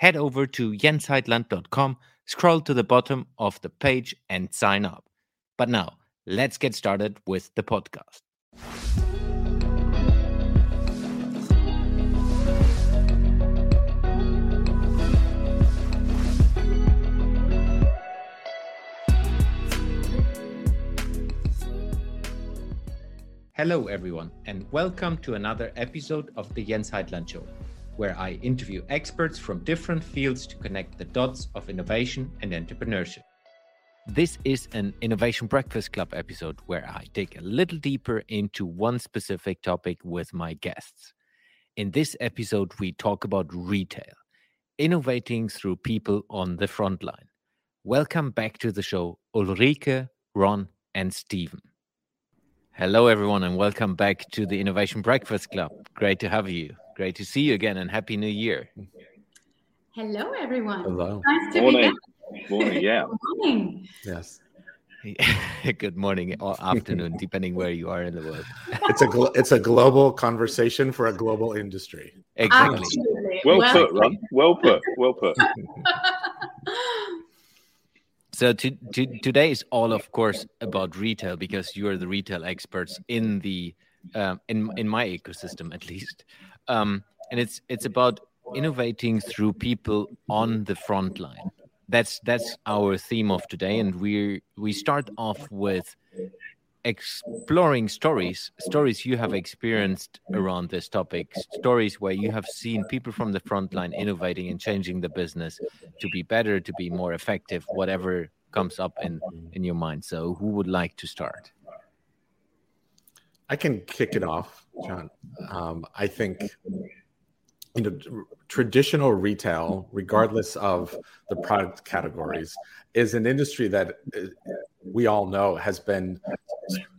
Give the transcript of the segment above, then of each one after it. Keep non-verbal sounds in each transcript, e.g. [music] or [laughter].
head over to jensheitland.com, scroll to the bottom of the page, and sign up. But now, let's get started with the podcast. Hello, everyone, and welcome to another episode of the Jens Heitland Show where I interview experts from different fields to connect the dots of innovation and entrepreneurship. This is an Innovation Breakfast Club episode where I dig a little deeper into one specific topic with my guests. In this episode, we talk about retail, innovating through people on the front line. Welcome back to the show, Ulrike, Ron, and Stephen. Hello, everyone, and welcome back to the Innovation Breakfast Club. Great to have you. Great to see you again and Happy New Year. Hello, everyone. Hello. Nice to morning. be back. Morning, yeah. Good [laughs] morning. Yes. [laughs] Good morning or afternoon, depending where you are in the world. it's a gl- it's a global conversation for a global industry. Exactly. Absolutely. Well, well put, Ron. Well put. Well put. [laughs] so to, to, today is all, of course, about retail because you are the retail experts in the um, in in my ecosystem at least um, and it's it's about innovating through people on the front line. That's that's our theme of today, and we we start off with exploring stories stories you have experienced around this topic stories where you have seen people from the front line innovating and changing the business to be better to be more effective whatever comes up in in your mind. So who would like to start I can kick it off, John. Um, I think you know traditional retail, regardless of the product categories, is an industry that uh, we all know has been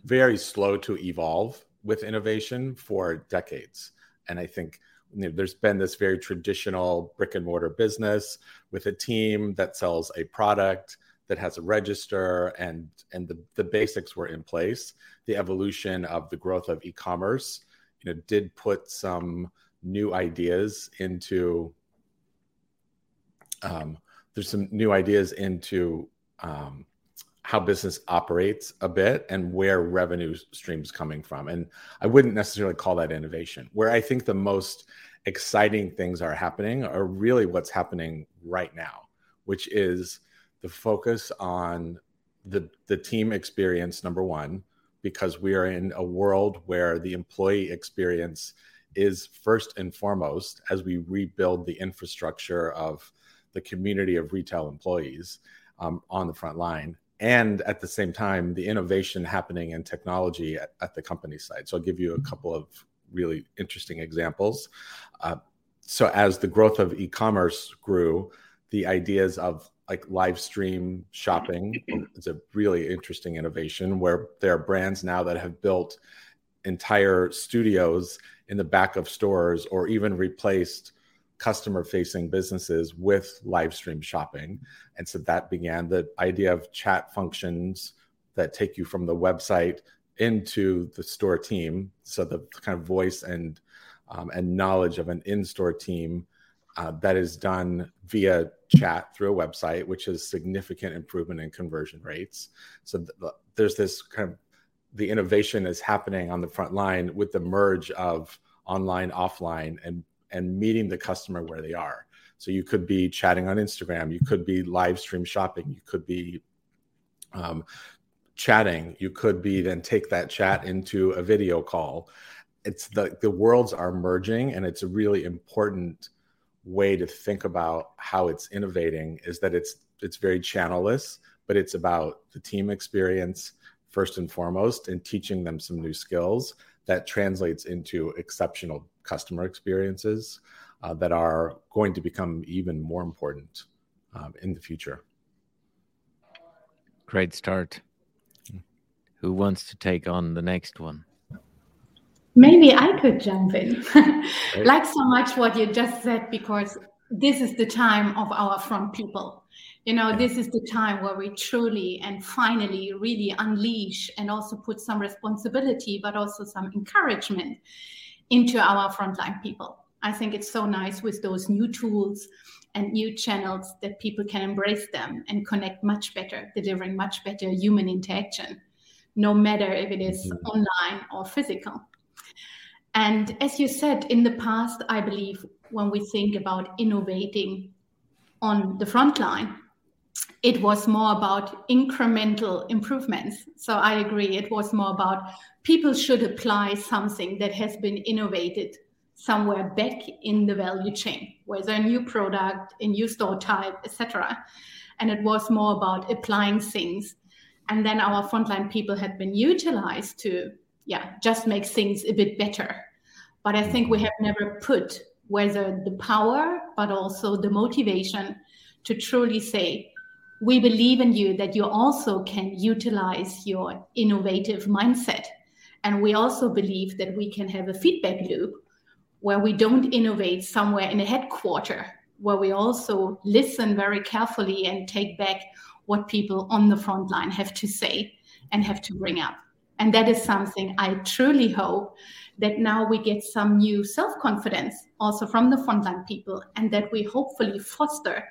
very slow to evolve with innovation for decades. And I think you know, there's been this very traditional brick and mortar business with a team that sells a product that has a register and and the, the basics were in place. The evolution of the growth of e-commerce you know did put some new ideas into um, there's some new ideas into um, how business operates a bit and where revenue streams coming from. And i wouldn't necessarily call that innovation. Where i think the most exciting things are happening are really what's happening right now which is the focus on the the team experience number one because we are in a world where the employee experience is first and foremost as we rebuild the infrastructure of the community of retail employees um, on the front line and at the same time the innovation happening in technology at, at the company side. So i'll give you a couple of really interesting examples. Uh, so as the growth of e-commerce grew the ideas of like live stream shopping is a really interesting innovation where there are brands now that have built entire studios in the back of stores or even replaced customer facing businesses with live stream shopping. And so that began the idea of chat functions that take you from the website into the store team. So the kind of voice and um, and knowledge of an in-store team uh, that is done via chat through a website, which is significant improvement in conversion rates. So th- there's this kind of the innovation is happening on the front line with the merge of online, offline, and and meeting the customer where they are. So you could be chatting on Instagram, you could be live stream shopping, you could be um, chatting, you could be then take that chat into a video call. It's the the worlds are merging, and it's a really important way to think about how it's innovating is that it's it's very channelless, but it's about the team experience first and foremost and teaching them some new skills that translates into exceptional customer experiences. uh, that are going to become even more important um, in the future. Great start. Who wants to take on the next one? Maybe I could jump in. like so much what you just said, because this is the time of our front people. You know, this is the time where we truly and finally really unleash and also put some responsibility, but also some encouragement into our frontline people. I think it's so nice with those new tools and new channels that people can embrace them and connect much better, delivering much better human interaction, no matter if it is mm-hmm. online or physical. And as you said, in the past, I believe when we think about innovating on the front line, it was more about incremental improvements. So I agree, it was more about people should apply something that has been innovated somewhere back in the value chain, whether a new product, a new store type, etc. And it was more about applying things. And then our frontline people had been utilized to, yeah, just makes things a bit better. But I think we have never put whether the power, but also the motivation to truly say, we believe in you that you also can utilize your innovative mindset. And we also believe that we can have a feedback loop where we don't innovate somewhere in a headquarter, where we also listen very carefully and take back what people on the front line have to say and have to bring up. And that is something I truly hope that now we get some new self confidence also from the frontline people, and that we hopefully foster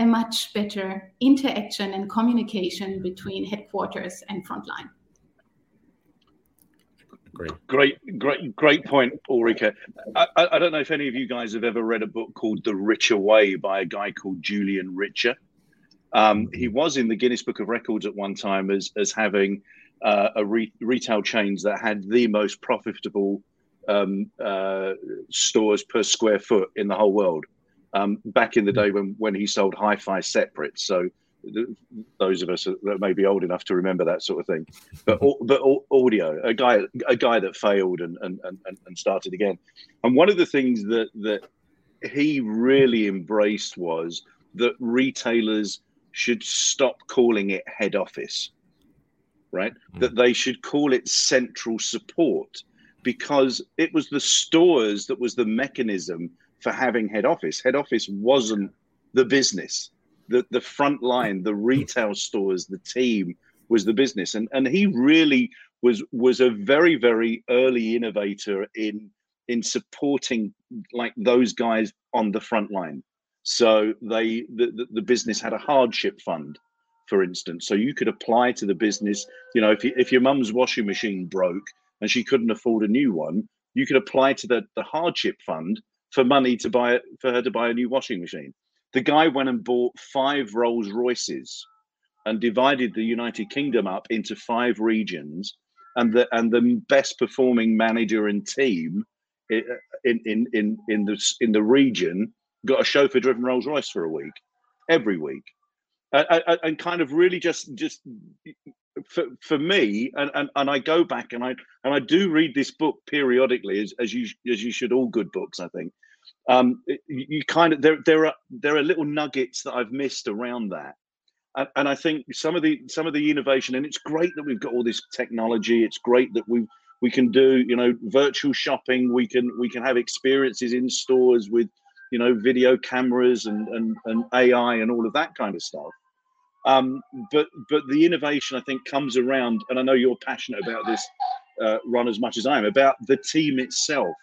a much better interaction and communication between headquarters and frontline. Great. Great, great, great point, Ulrike. I, I, don't know if any of you guys have ever read a book called The Richer Way by a guy called Julian Richer. Um, he was in the Guinness Book of Records at one time as, as having uh, a re- retail chains that had the most profitable um, uh, stores per square foot in the whole world. Um, back in the day when, when he sold hi-fi separate. So those of us that may be old enough to remember that sort of thing. But but audio, a guy a guy that failed and and, and, and started again. And one of the things that that he really embraced was that retailers should stop calling it head office, right? Mm. That they should call it central support because it was the stores that was the mechanism for having head office. Head office wasn't the business the the front line, the retail stores, the team was the business, and and he really was was a very very early innovator in in supporting like those guys on the front line. So they the, the, the business had a hardship fund, for instance. So you could apply to the business. You know, if you, if your mum's washing machine broke and she couldn't afford a new one, you could apply to the the hardship fund for money to buy it for her to buy a new washing machine. The guy went and bought five Rolls Royces and divided the United Kingdom up into five regions. And the and the best performing manager and team in in in in the in the region got a chauffeur driven Rolls Royce for a week, every week, and, and kind of really just just for, for me and, and and I go back and I and I do read this book periodically as, as you as you should all good books I think um, you kind of there there are there are little nuggets that I've missed around that. And, and I think some of the some of the innovation, and it's great that we've got all this technology. It's great that we we can do you know virtual shopping. We can we can have experiences in stores with you know video cameras and and, and AI and all of that kind of stuff. Um, but but the innovation I think comes around, and I know you're passionate about this, uh, Ron, as much as I am about the team itself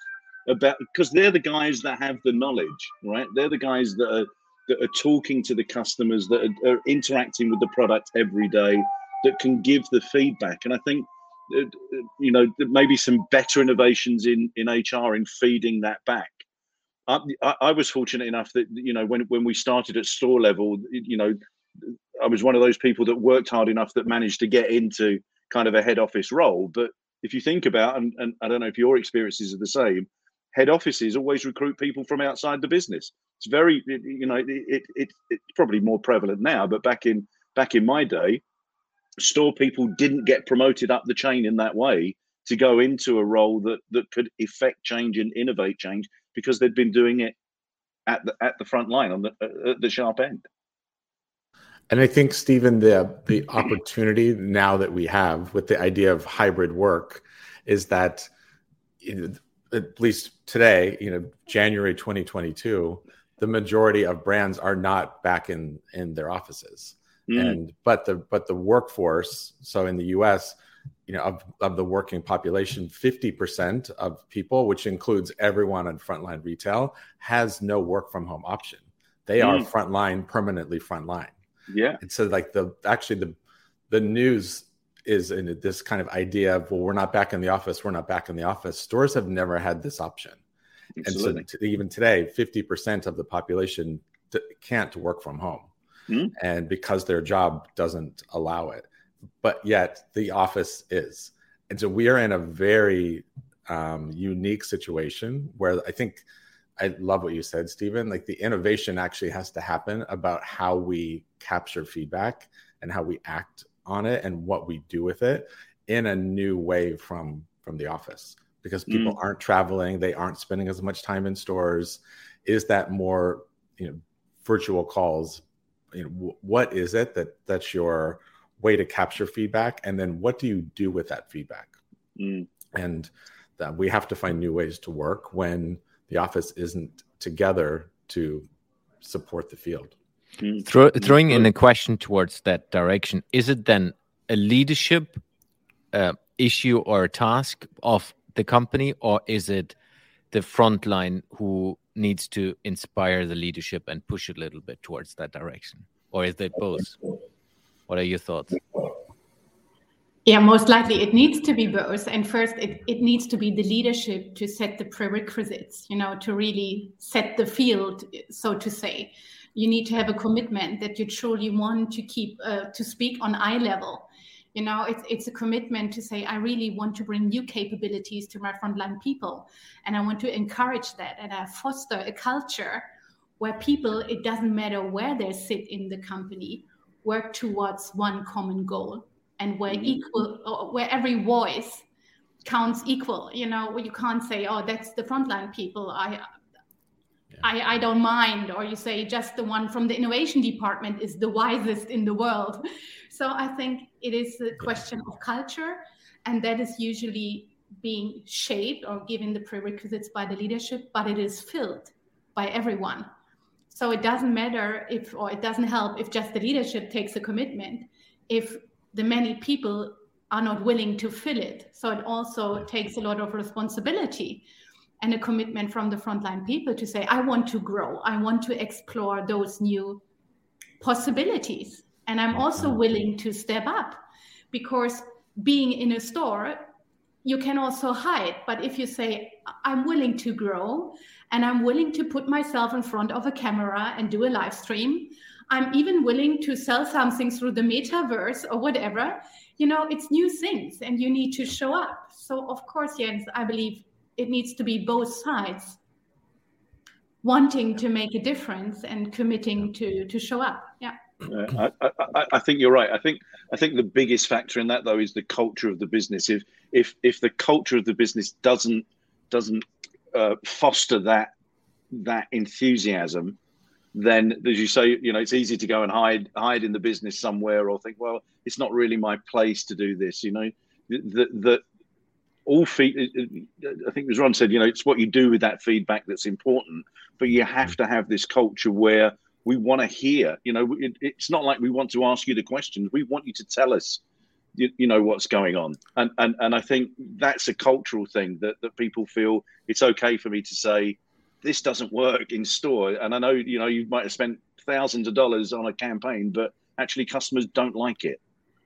about because they're the guys that have the knowledge, right? They're the guys that are that are talking to the customers, that are, are interacting with the product every day, that can give the feedback. And I think uh, you know maybe some better innovations in in HR in feeding that back. I, I, was fortunate enough that you know when when we started at store level, you know, I was one of those people that worked hard enough that managed to get into kind of a head office role. But if you think about, and, and I don't know if your experiences are the same, head offices always recruit people from outside the business. It's very, you know, it, it, it, it's probably more prevalent now, but back in back in my day, store people didn't get promoted up the chain in that way to go into a role that that could effect change and innovate change because they'd been doing it at the at the front line on the at the sharp end. And I think Stephen, the the opportunity now that we have with the idea of hybrid work is that at least today, you know, January 2022, the majority of brands are not back in in their offices. Mm. And but the but the workforce, so in the US, you know, of, of the working population, 50% of people, which includes everyone in frontline retail, has no work from home option. They mm. are frontline, permanently frontline. Yeah. And so like the actually the the news is in this kind of idea of well, we're not back in the office, we're not back in the office. Stores have never had this option. Absolutely. And so t- even today, 50% of the population t- can't work from home. Mm. And because their job doesn't allow it but yet the office is. And so we are in a very um, unique situation where I think I love what you said, Stephen. Like the innovation actually has to happen about how we capture feedback and how we act on it and what we do with it in a new way from from the office because people mm. aren't traveling they aren't spending as much time in stores is that more you know virtual calls you know w- what is it that that's your way to capture feedback and then what do you do with that feedback mm. and that we have to find new ways to work when the office isn't together to support the field mm. Throw, throwing in a question towards that direction is it then a leadership uh, issue or a task of the company or is it the front line who needs to inspire the leadership and push it a little bit towards that direction or is it both what are your thoughts? Yeah, most likely it needs to be both. And first, it, it needs to be the leadership to set the prerequisites, you know, to really set the field, so to say. You need to have a commitment that you truly want to keep, uh, to speak on eye level. You know, it's, it's a commitment to say, I really want to bring new capabilities to my frontline people. And I want to encourage that. And I foster a culture where people, it doesn't matter where they sit in the company, work towards one common goal and where mm-hmm. equal where every voice counts equal you know you can't say oh that's the frontline people i yeah. I, I don't mind, or you say just the one from the innovation department is the wisest in the world. [laughs] So I think it is a question yeah. of culture, and that is usually being shaped or given the prerequisites by the leadership, but it is filled by everyone. So it doesn't matter if, or it doesn't help if just the leadership takes a commitment, if the many people are not willing to fill it. So it also takes a lot of responsibility and a commitment from the frontline people to say, I want to grow, I want to explore those new possibilities. And I'm also mm-hmm. willing to step up because being in a store, you can also hide. But if you say, I'm willing to grow, and I'm willing to put myself in front of a camera and do a live stream. I'm even willing to sell something through the metaverse or whatever. You know, it's new things and you need to show up. So, of course, Jens, I believe it needs to be both sides wanting to make a difference and committing to to show up. Yeah. I, I, I, think you're right. I think I think the biggest factor in that though is the culture of the business. If if if the culture of the business doesn't doesn't uh, foster that that enthusiasm, then as you say, you know, it's easy to go and hide hide in the business somewhere or think, well, it's not really my place to do this. You know, that that all feed. Uh, uh, I think as Ron said, you know, it's what you do with that feedback that's important. But you have to have this culture where we want to hear. You know, it, it's not like we want to ask you the questions. We want you to tell us you, you, know what's going on and, and and i think that's a cultural thing that that people feel it's okay for me to say this doesn't work in store and i know you know you might have spent thousands of dollars on a campaign but actually customers don't like it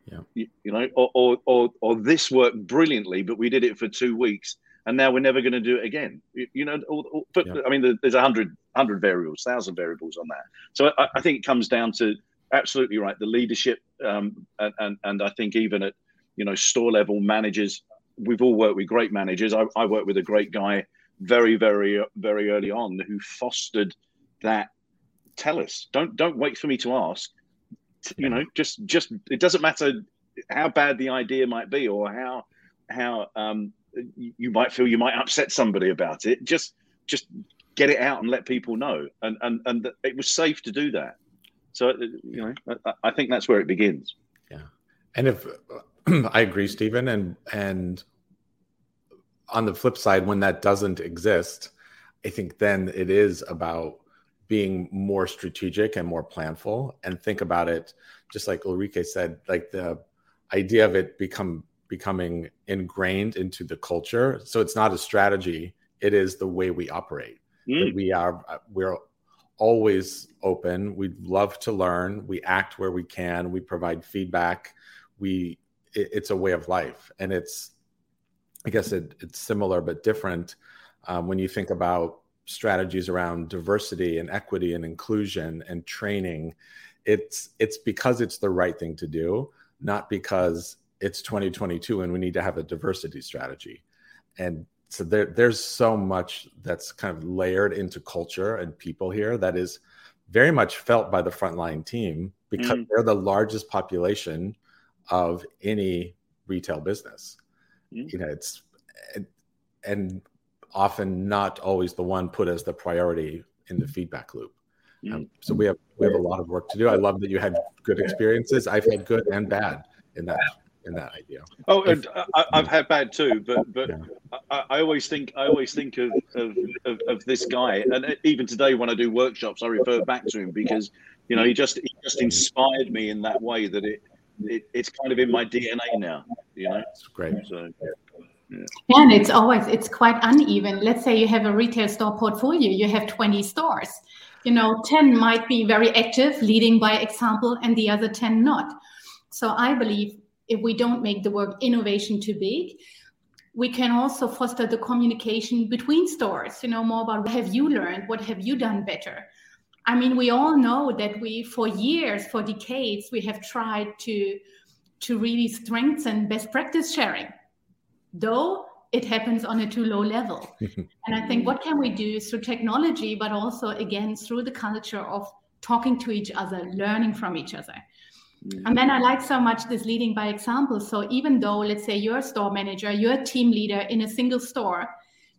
yeah you, you know or, or or or this worked brilliantly but we did it for two weeks and now we're never going to do it again. You, you know, or, or, but yeah. I mean, there's a hundred hundred variables, thousand variables on that. So I, I, think it comes down to absolutely right. The leadership, um, and, and, and I think even at you know store level managers, we've all worked with great managers. I, I worked with a great guy very, very, very early on who fostered that. Tell us. Don't don't wait for me to ask. You know, just just it doesn't matter how bad the idea might be or how how um, you might feel you might upset somebody about it. Just just get it out and let people know, and and and it was safe to do that. So uh, you know, I, I think that's where it begins. Yeah, and if [clears throat] I agree, Stephen, and and on the flip side, when that doesn't exist, I think then it is about being more strategic and more planful and think about it just like Ulrike said, like the idea of it become becoming ingrained into the culture. So it's not a strategy; it is the way we operate. Mm. We are we're always open. We love to learn. We act where we can. We provide feedback. We it, it's a way of life, and it's I guess it, it's similar but different um, when you think about strategies around diversity and equity and inclusion and training it's it's because it's the right thing to do not because it's 2022 and we need to have a diversity strategy and so there, there's so much that's kind of layered into culture and people here that is very much felt by the frontline team because mm. they're the largest population of any retail business mm. you know it's and often not always the one put as the priority in the feedback loop um, so we have we have a lot of work to do. I love that you had good experiences. I've had good and bad in that in that idea. Oh, and I, have had bad too, but but yeah. I, I, always think I always think of, of, of of this guy, and even today when I do workshops, I refer back to him because you know he just he just inspired me in that way that it, it it's kind of in my DNA now. You know, it's great. So, yeah. And it's always it's quite uneven. Let's say you have a retail store portfolio, you have 20 stores you know 10 might be very active leading by example and the other 10 not so i believe if we don't make the word innovation too big we can also foster the communication between stores you know more about what have you learned what have you done better i mean we all know that we for years for decades we have tried to to really strengthen best practice sharing though it happens on a too low level. [laughs] and I think what can we do through technology, but also again through the culture of talking to each other, learning from each other. Mm. And then I like so much this leading by example. So even though, let's say, you're a store manager, you're a team leader in a single store,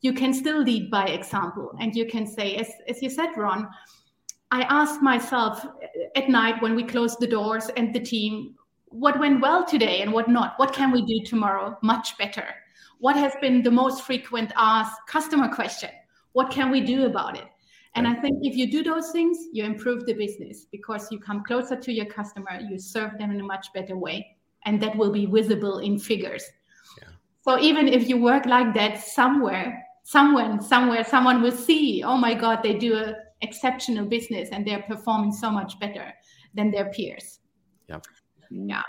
you can still lead by example. And you can say, as, as you said, Ron, I ask myself at night when we close the doors and the team, what went well today and what not? What can we do tomorrow much better? what has been the most frequent asked customer question what can we do about it and i think if you do those things you improve the business because you come closer to your customer you serve them in a much better way and that will be visible in figures yeah. so even if you work like that somewhere someone somewhere someone will see oh my god they do a exceptional business and they're performing so much better than their peers yeah yeah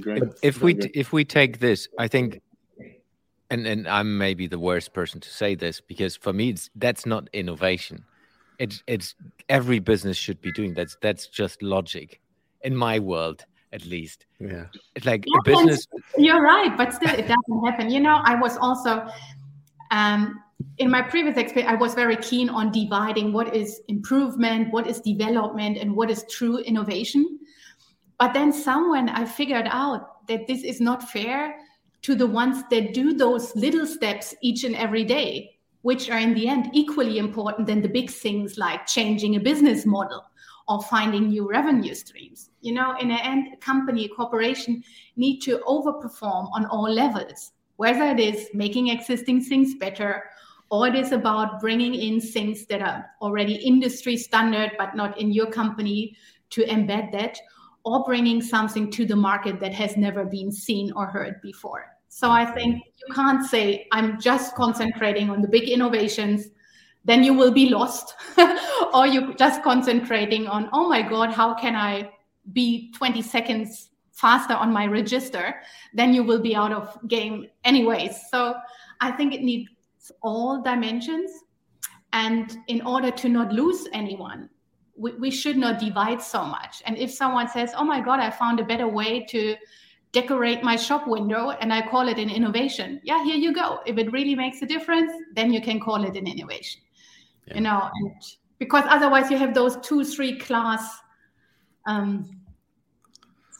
Great. If we if we take this, I think and and I'm maybe the worst person to say this because for me it's that's not innovation. It's it's every business should be doing that's that's just logic in my world at least. Yeah. It's like yeah, a business You're right, but still it doesn't happen. You know, I was also um in my previous experience, I was very keen on dividing what is improvement, what is development, and what is true innovation. But then someone I figured out that this is not fair to the ones that do those little steps each and every day, which are in the end equally important than the big things like changing a business model or finding new revenue streams. You know, in the end, a company, a corporation need to overperform on all levels, whether it is making existing things better or it is about bringing in things that are already industry standard but not in your company to embed that or bringing something to the market that has never been seen or heard before. So I think you can't say, I'm just concentrating on the big innovations, then you will be lost. [laughs] or you're just concentrating on, oh my God, how can I be 20 seconds faster on my register? Then you will be out of game anyways. So I think it needs all dimensions. And in order to not lose anyone, we, we should not divide so much. And if someone says, oh my God, I found a better way to decorate my shop window and I call it an innovation, yeah, here you go. If it really makes a difference, then you can call it an innovation. Yeah. You know, and because otherwise you have those two, three class um,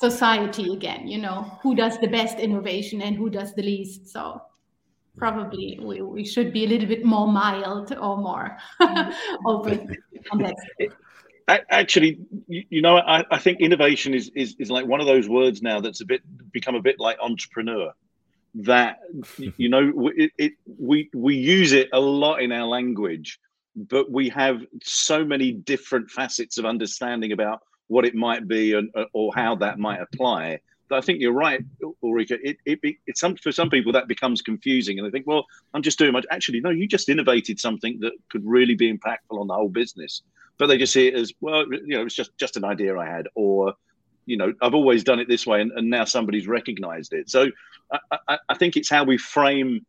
society again, you know, who does the best innovation and who does the least. So probably we, we should be a little bit more mild or more [laughs] open on that. [laughs] Actually, you, know, I, I think innovation is, is is like one of those words now that's a bit become a bit like entrepreneur. That you know, it, it we we use it a lot in our language, but we have so many different facets of understanding about what it might be and uh, or how that might apply I think you're right, Ulrika. It, it, it, some, for some people that becomes confusing, and they think, well, I'm just doing much. Actually, no, you just innovated something that could really be impactful on the whole business. But they just see it as, well, you know, it's just just an idea I had, or you know, I've always done it this way, and, and now somebody's recognised it. So I, I, I think it's how we frame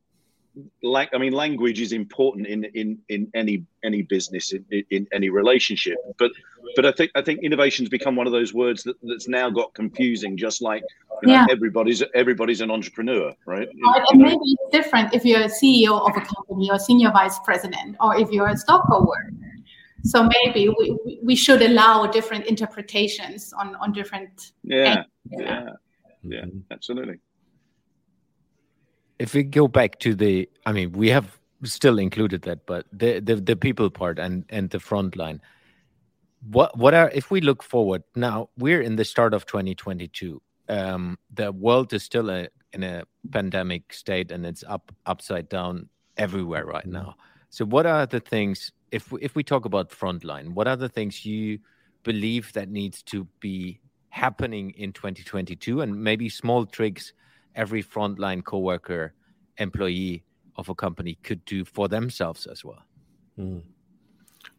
like I mean, language is important in in in any any business in, in any relationship. But but I think I think innovation's become one of those words that, that's now got confusing. Just like you know, yeah. everybody's everybody's an entrepreneur, right? and maybe it's different if you're a CEO of a company or senior vice president, or if you're a stockholder. So maybe we, we should allow different interpretations on on different. Yeah, yeah, yeah, mm-hmm. absolutely if we go back to the, I mean, we have still included that, but the the, the people part and and the front line. What what are if we look forward now? We're in the start of 2022. Um, the world is still a, in a pandemic state, and it's up upside down everywhere right now. So, what are the things if we, if we talk about frontline? What are the things you believe that needs to be happening in 2022, and maybe small tricks every frontline coworker, employee of a company could do for themselves as well? Mm.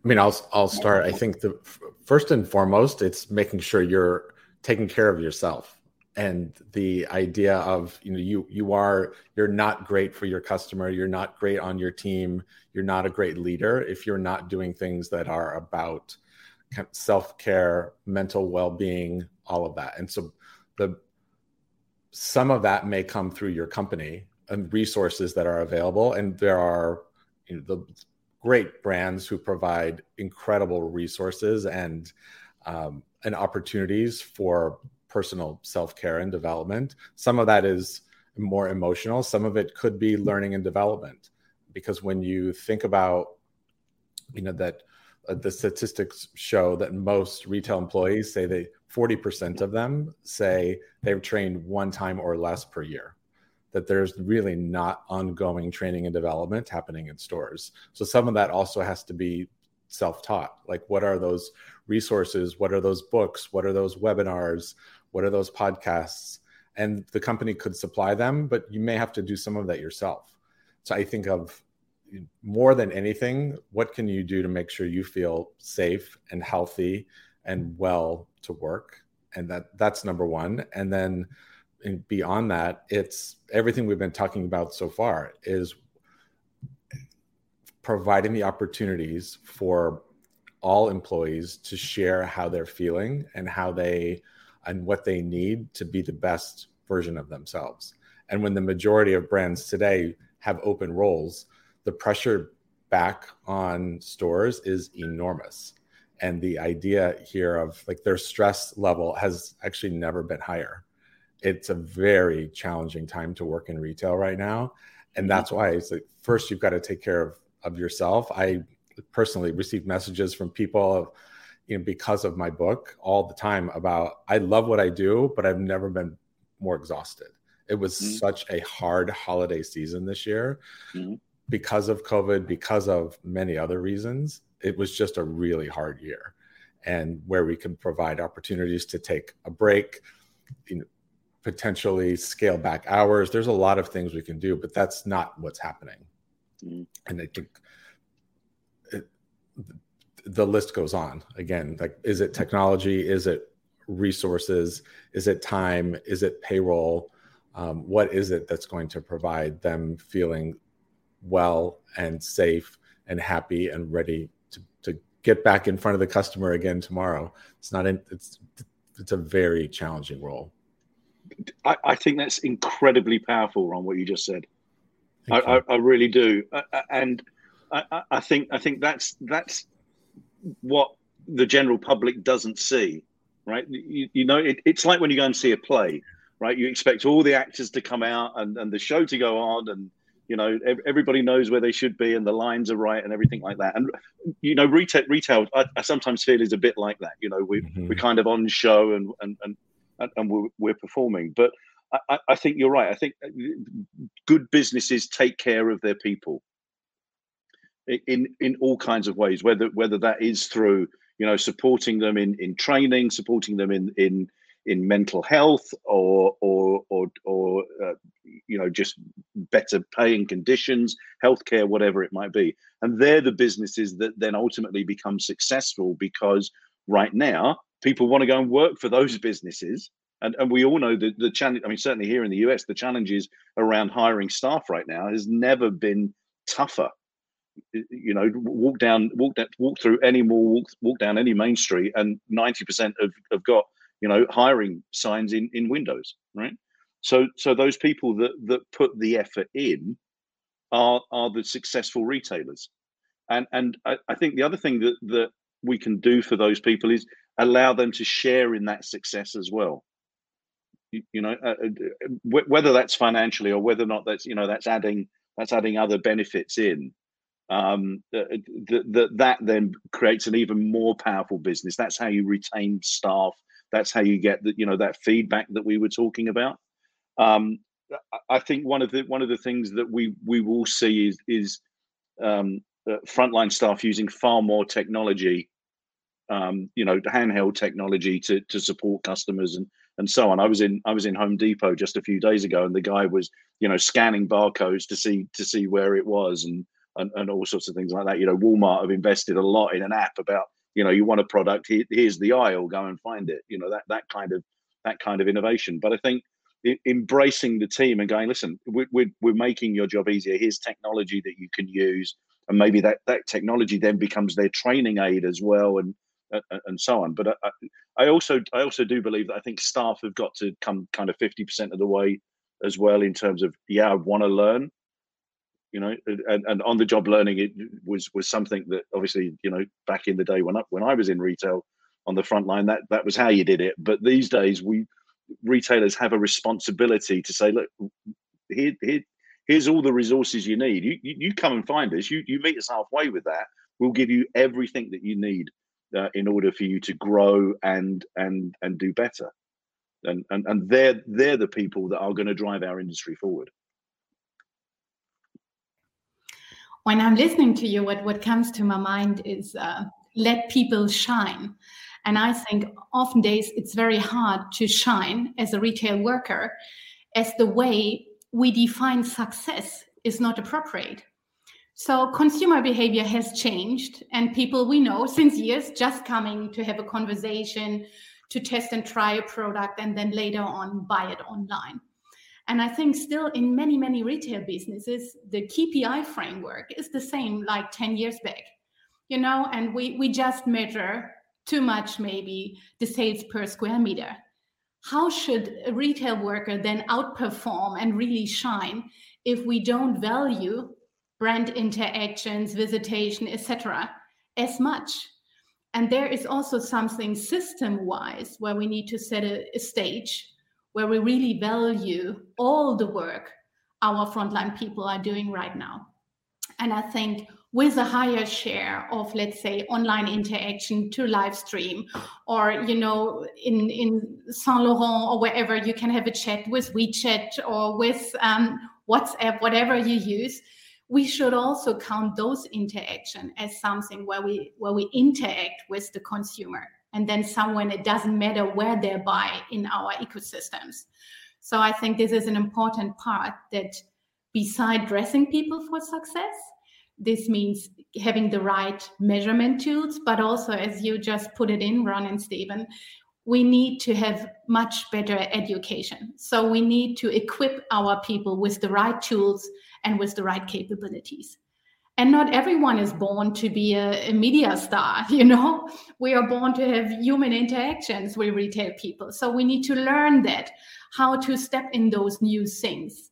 I mean, I'll I'll start. I think the first and foremost, it's making sure you're taking care of yourself and the idea of you know you you are you're not great for your customer you're not great on your team you're not a great leader if you're not doing things that are about self-care mental well-being all of that and so the some of that may come through your company and resources that are available. And there are you know, the great brands who provide incredible resources and um, and opportunities for personal self care and development. Some of that is more emotional. Some of it could be learning and development, because when you think about you know that uh, the statistics show that most retail employees say they 40% of them say they've trained one time or less per year that there's really not ongoing training and development happening in stores. So some of that also has to be self-taught like what are those resources? What are those books? What are those webinars? What are those podcasts? And the company could supply them but you may have to do some of that yourself. So i think of more than anything, what can you do to make sure you feel safe and healthy and well to work? And that that's number one. And then beyond that, it's everything we've been talking about so far is providing the opportunities for all employees to share how they're feeling and how they and what they need to be the best version of themselves. And when the majority of brands today have open roles, the pressure back on stores is enormous. And the idea here of like their stress level has actually never been higher. It's a very challenging time to work in retail right now. And that's why it's like first you've got to take care of, of yourself. I personally received messages from people you know because of my book all the time about I love what I do, but I've never been more exhausted. It was mm-hmm. such a hard holiday season this year. Mm-hmm because of COVID, because of many other reasons, it was just a really hard year. And where we can provide opportunities to take a break, you know, potentially scale back hours. There's a lot of things we can do, but that's not what's happening. Mm-hmm. And I think it, the list goes on. Again, like, is it technology? Is it resources? Is it time? Is it payroll? Um, what is it that's going to provide them feeling well and safe and happy and ready get back in front of the customer again tomorrow. It's not in, it's it's a very challenging role. I, I think that's incredibly powerful, Ron. What you just said, I, I, I, really do, uh, uh, and I, I think I think that's that's what the general public doesn't see, right? You, you know, it, it's like when you go and see a play, right? You expect all the actors to come out and, and the show to go on and You know, everybody knows where they should be, and the lines are right, and everything like that. And you know, retail, retail, I, I sometimes feel is a bit like that. You know, we mm-hmm. we're kind of on show and and and and we're, we're performing, but I, I think you're right. I think uh, good businesses take care of their people in in all kinds of ways. Whether whether that is through you know supporting them in in training, supporting them in in in mental health, or or or or uh, you know just better paying conditions, healthcare, whatever it might be. And they're the businesses that then ultimately become successful because right now people want to go and work for those businesses and, and we all know that the challenge, I mean, certainly here in the US, the challenges around hiring staff right now has never been tougher. You know, walk down, walk down, walk through any mall, walk, walk down any main street, and 90% have, have got, you know, hiring signs in, in windows, right? So, so those people that, that put the effort in are, are the successful retailers. And, and I, I think the other thing that, that we can do for those people is allow them to share in that success as well you know uh, uh whether that's financially or whether or not that's you know that's adding that's adding other benefits in um that that that then creates an even more powerful business that's how you retain staff that's how you get the you know that feedback that we were talking about um i think one of the one of the things that we we will see is is um uh, frontline staff using far more technology um, you know handheld technology to to support customers and and so on. I was in I was in Home Depot just a few days ago, and the guy was you know scanning barcodes to see to see where it was and and, and all sorts of things like that. You know, Walmart have invested a lot in an app about you know you want a product here, here's the aisle go and find it. You know that that kind of that kind of innovation. But I think embracing the team and going listen we're, we're, we're making your job easier here's technology that you can use and maybe that that technology then becomes their training aid as well and uh, uh, and so on. But I, I, also I also do believe that I think staff have got to come kind of fifty percent of the way as well in terms of yeah I want to learn, you know, and, and on the job learning it was was something that obviously you know back in the day when I, when I was in retail on the front line that that was how you did it. But these days we retailers have a responsibility to say look here here here's all the resources you need. You, you, you come and find us. You you meet us halfway with that. We'll give you everything that you need uh, in order for you to grow and and and do better and and, and they're they're the people that are going to drive our industry forward when i'm listening to you what what comes to my mind is uh, let people shine and i think often days it's very hard to shine as a retail worker as the way we define success is not appropriate so consumer behavior has changed, and people we know since years just coming to have a conversation, to test and try a product, and then later on buy it online. And I think still in many, many retail businesses, the KPI framework is the same like 10 years back, you know, and we, we just measure too much maybe the sales per square meter. How should a retail worker then outperform and really shine if we don't value brand interactions, visitation, etc., as much. And there is also something system wise where we need to set a, a, stage where we really value all the work our frontline people are doing right now. And I think with a higher share of let's say online interaction to live stream or you know in in saint laurent or wherever you can have a chat with wechat or with um, whatsapp whatever you use we should also count those interaction as something where we where we interact with the consumer and then someone it doesn't matter where they buy in our ecosystems. So i think this is an important part that beside dressing people for success this means having the right measurement tools but also as you just put it in ron and stephen we need to have much better education. So we need to equip our people with the right tools and with the right capabilities and not everyone is born to be a, a, media star [laughs] you know? We are born to have human interactions with retail people. So we need to learn that how to step in those new things.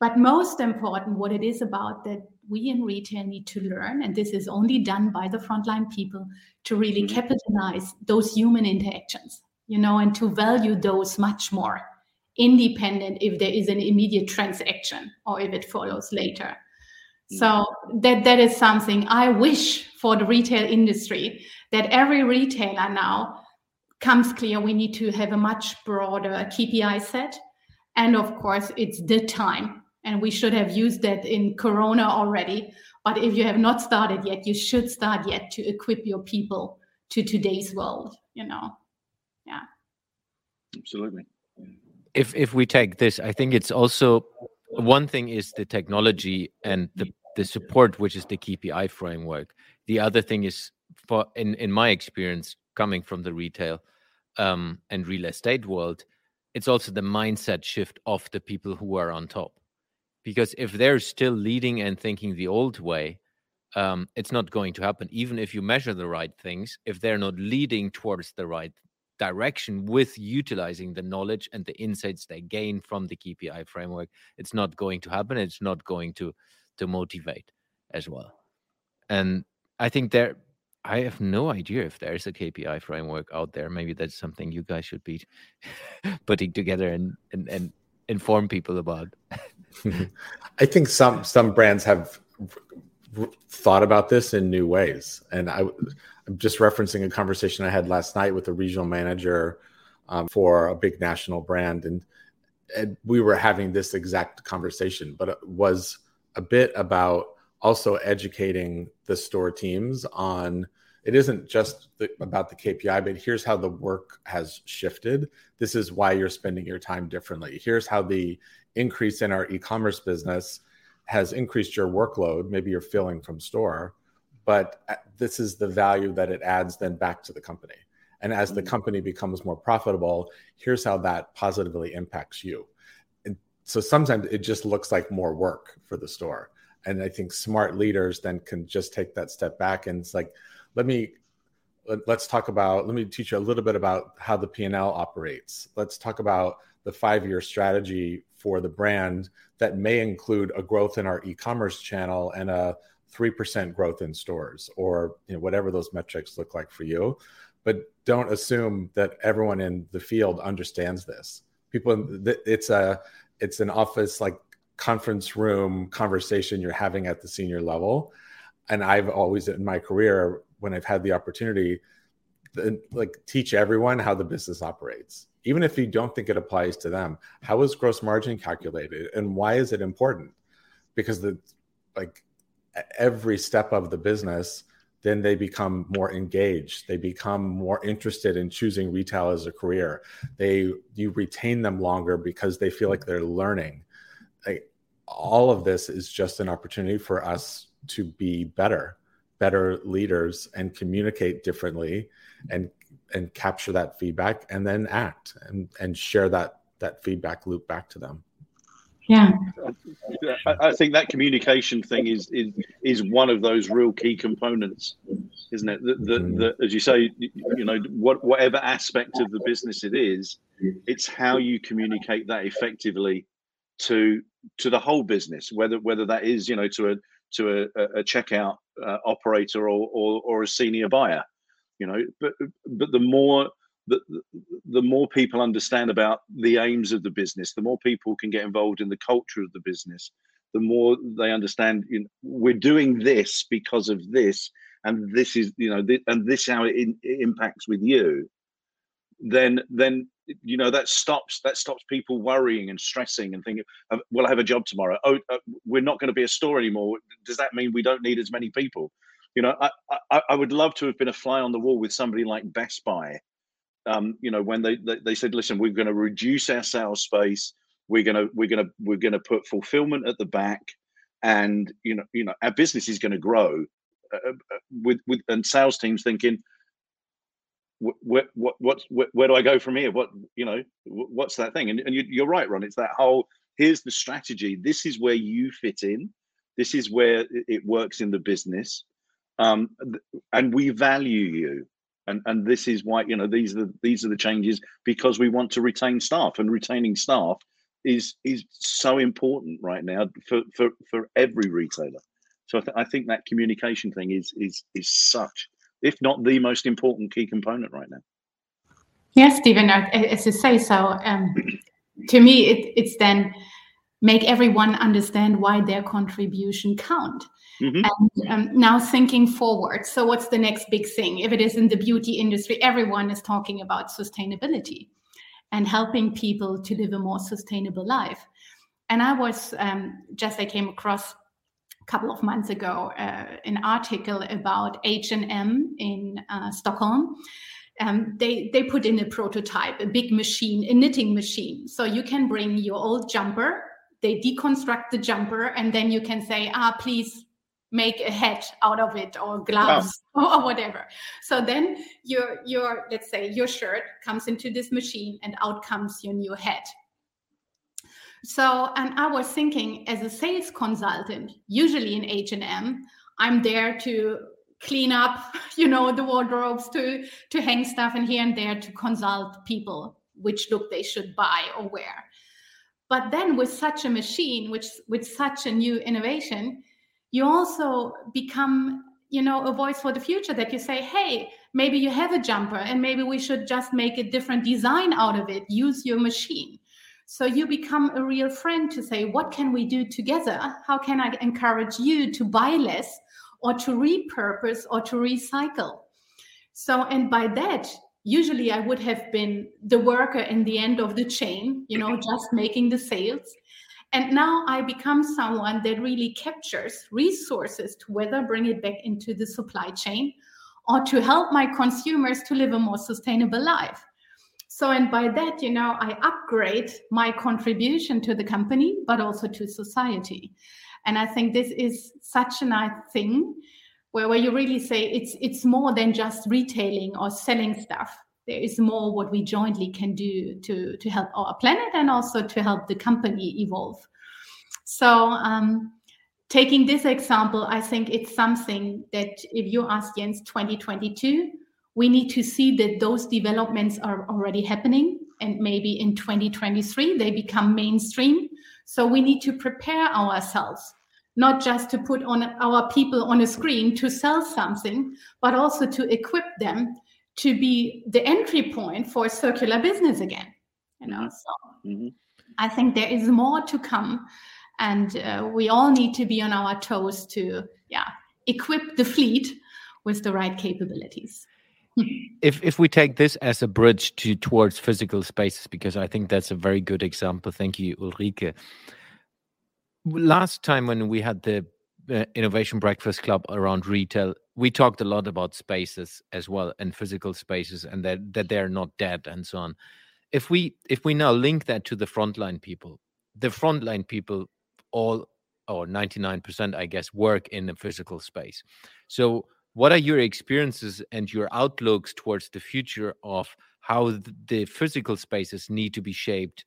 But most important what it is about that we in retail need to learn and this is only done by the frontline people to really mm-hmm. capitalize those human interactions you know and to value those much more independent if there is an immediate transaction or if it follows later. So that that is something I wish for the retail industry that every retailer now comes clear we need to have a much broader KPI set. And of course, it's the time. And we should have used that in Corona already. But if you have not started yet, you should start yet to equip your people to today's world, you know. Yeah. Absolutely. If if we take this, I think it's also one thing is the technology and the mm. The support, which is the KPI framework. The other thing is, for in in my experience, coming from the retail um, and real estate world, it's also the mindset shift of the people who are on top. Because if they're still leading and thinking the old way, um, it's not going to happen. Even if you measure the right things, if they're not leading towards the right direction with utilizing the knowledge and the insights they gain from the KPI framework, it's not going to happen. It's not going to to motivate as well. And I think there, I have no idea if there's a KPI framework out there. Maybe that's something you guys should be [laughs] putting together and, and, and inform people about. [laughs] I think some some brands have thought about this in new ways, and I, I'm just referencing a conversation I had last night with a regional manager um, for a big national brand, and, and we were having this exact conversation, but it was a bit about also educating the store teams on it isn't just the, about the KPI, but here's how the work has shifted. This is why you're spending your time differently. Here's how the increase in our e commerce business has increased your workload. Maybe you're filling from store, but uh, this is the value that it adds then back to the company. And as the mm-hmm. company becomes more profitable, here's how that positively impacts you so sometimes it just looks like more work for the store. And i think smart leaders then can just take that step back and it's like let me let, us talk about let me teach you a little bit about how the p&l operates. Let's talk about the five year strategy for the brand that may include a growth in our e-commerce channel and a 3% growth in stores or you know whatever those metrics look like for you. But don't assume that everyone in the field understands this. People it's a it's an office like conference room conversation you're having at the senior level. And i've always in my career when i've had the opportunity like teach everyone how the business operates even if you don't think it applies to them. How is gross margin calculated and why is it important? Because the like every step of the business then they become more engaged. They become more interested in choosing retail as a career. They you retain them longer because they feel like they're learning. Like, all of this is just an opportunity for us to be better better leaders and communicate differently and and capture that feedback and then act and and share that that feedback loop back to them yeah. I, think that communication thing is, is is one of those real key components isn't it? That, that, mm-hmm. that as you say you know what, whatever aspect of the business it is it's how you communicate that effectively to to the whole business whether whether that is you know to a to a, a checkout uh, operator or, or or a senior buyer you know? But but the more the, the more people understand about the aims of the business, the more people can get involved in the culture of the business, the more they understand you know, we're doing this because of this, and this is you know, th- and this how it, in, it impacts with you. Then, then you know that stops that stops people worrying and stressing and thinking, uh, "Will I have a job tomorrow? Oh, uh, we're not going to be a store anymore. Does that mean we don't need as many people?" You know, I, I, I would love to have been a fly on the wall with somebody like Best Buy um, you know, when they, they, they said, listen, we're going to reduce our sales space. We're going to, we're going to, we're going to put fulfillment at the back and, you know, you know, our business is going to grow uh, uh, with, with, and sales teams thinking, what, what, what, where, where do I go from here? What, you know, what's that thing? And, and you, you're right, Ron. It's that whole, here's the strategy. This is where you fit in. This is where it works in the business. Um, and we value you and and this is why you know these are the, these are the changes because we want to retain staff and retaining staff is is so important right now for for for every retailer. So I, th- I think that communication thing is is is such if not the most important key component right now. Yes stephen as you say so um, to me, it, it's then make everyone understand why their contribution count. Mm-hmm. And um, now thinking forward. So, what's the next big thing? If it is in the beauty industry, everyone is talking about sustainability and helping people to live a more sustainable life. And I was um, just I came across a couple of months ago uh, an article about H and M in uh, Stockholm. Um, they they put in a prototype, a big machine, a knitting machine. So you can bring your old jumper. They deconstruct the jumper, and then you can say, "Ah, please make a hat out of it or gloves [laughs] or whatever. So then your your let's say your shirt comes into this machine and out comes your new hat so, and I was thinking as a sales consultant, usually in H&M, I'm there to clean up, [laughs] you know, the wardrobes, to to hang stuff in here and there to consult people which look they should buy or wear. But then with such a machine, which with such a new innovation, you also become, you know, a voice for the future that you say, hey, maybe you have a jumper and maybe we should just make a different design out of it. Use your machine so you become a real friend to say, what can we do together? How can I encourage you to buy less or to repurpose or to recycle? So, and by that, usually I would have been the worker in the end of the chain, you know, mm-hmm. just making the sales. And now I become someone that really captures resources to whether bring it back into the supply chain or to help my consumers to live a more sustainable life. So, and by that, you know, I upgrade my contribution to the company, but also to society. And I think this is such a nice thing where, where you really say it's it's more than just retailing or selling stuff. There is more what we jointly can do to, to help our planet and also to help the company evolve. So um, taking this example, I think it's something that if you ask Jens 2022, we need to see that those developments are already happening and maybe in 2023 they become mainstream so we need to prepare ourselves not just to put on our people on a screen to sell something but also to equip them to be the entry point for circular business again you know so mm-hmm. i think there is more to come and uh, we all need to be on our toes to yeah equip the fleet with the right capabilities [laughs] if if we take this as a bridge to towards physical spaces, because I think that's a very good example. Thank you, Ulrike. Last time when we had the uh, Innovation Breakfast Club around retail, we talked a lot about spaces as well and physical spaces, and that that they're not dead and so on. If we if we now link that to the frontline people, the frontline people all or 99% i guess work in a physical space so what are your experiences and your outlooks towards the future of how the physical spaces need to be shaped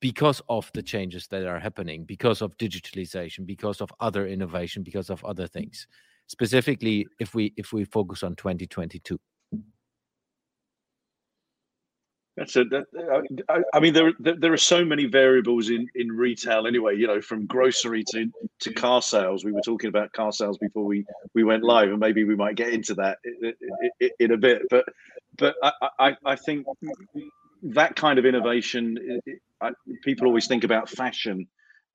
because of the changes that are happening because of digitalization because of other innovation because of other mm. things specifically if we if we focus on 2022 that's a, that, uh, I, I, mean, there, there are so many variables in, in retail anyway. You know, from grocery to, to car sales. We were talking about car sales before we, we went live, and maybe we might get into that in, in, in a bit. But but I, I, I, think that kind of innovation, I, people always think about fashion,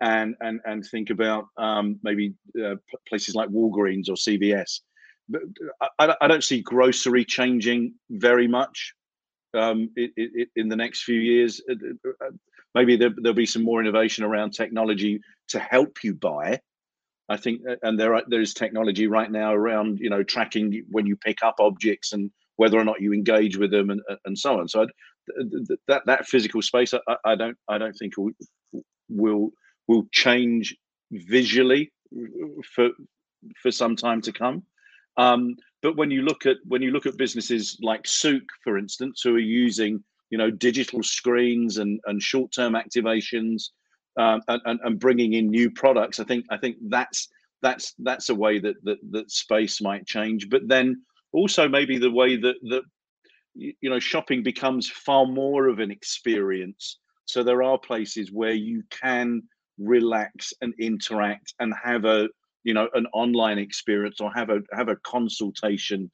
and and and think about um, maybe uh, places like Walgreens or CVS. But I, I don't see grocery changing very much um, it, it, in the next few years. Uh, uh, uh, maybe there, will be some more innovation around technology to help you buy. I think, and there are, there is technology right now around you know tracking when you pick up objects and whether or not you engage with them and, and so on. So I'd, that that physical space, I, I don't I don't think will will will change visually for for some time to come. Um, but when you look at when you look at businesses like Souq, for instance, who are using you know digital screens and and short term activations um, and, and bringing in new products, I think I think that's that's that's a way that that that space might change. But then also maybe the way that that you know shopping becomes far more of an experience. So there are places where you can relax and interact and have a you know an online experience or have a have a consultation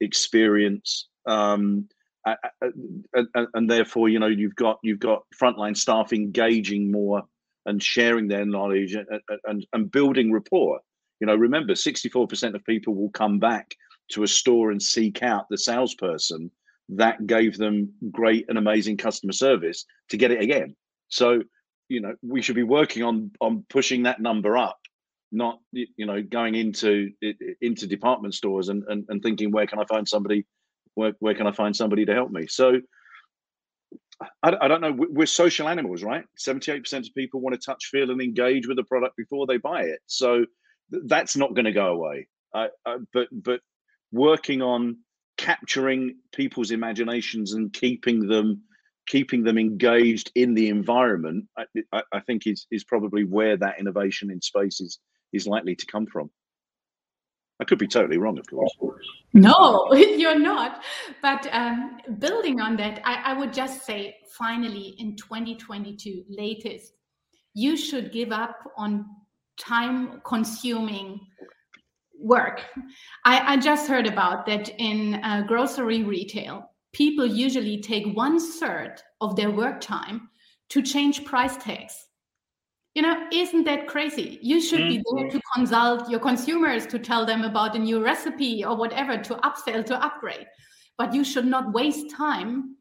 experience um, and, and, therefore, you know, you've got you've got frontline staff engaging more and sharing their knowledge and, and, and building rapport. You know, remember, sixty four percent of people will come back to a store and seek out the salesperson that gave them great and amazing customer service to get it again. So, you know, we should be working on on pushing that number up, not you know going into into department stores and and, and thinking where can I find somebody where, where can I find somebody to help me? So I, I don't know. We're social animals, right? 78% of people want to touch, feel, and engage with the product before they buy it. So th- that's not going to go away. Uh, uh, but but working on capturing people's imaginations and keeping them keeping them engaged in the environment, I, I, think is is probably where that innovation in space is is likely to come from. I could be totally wrong, of course. No, [laughs] you're not. But um, building on that, I, I would just say finally in 2022, latest, you should give up on time consuming work. I, I, just heard about that in uh, grocery retail. People usually take one third of their work time to change price tags you know isn't that crazy you should be there mm-hmm. to consult your consumers to tell them about a new recipe or whatever to upsell to upgrade but you should not waste time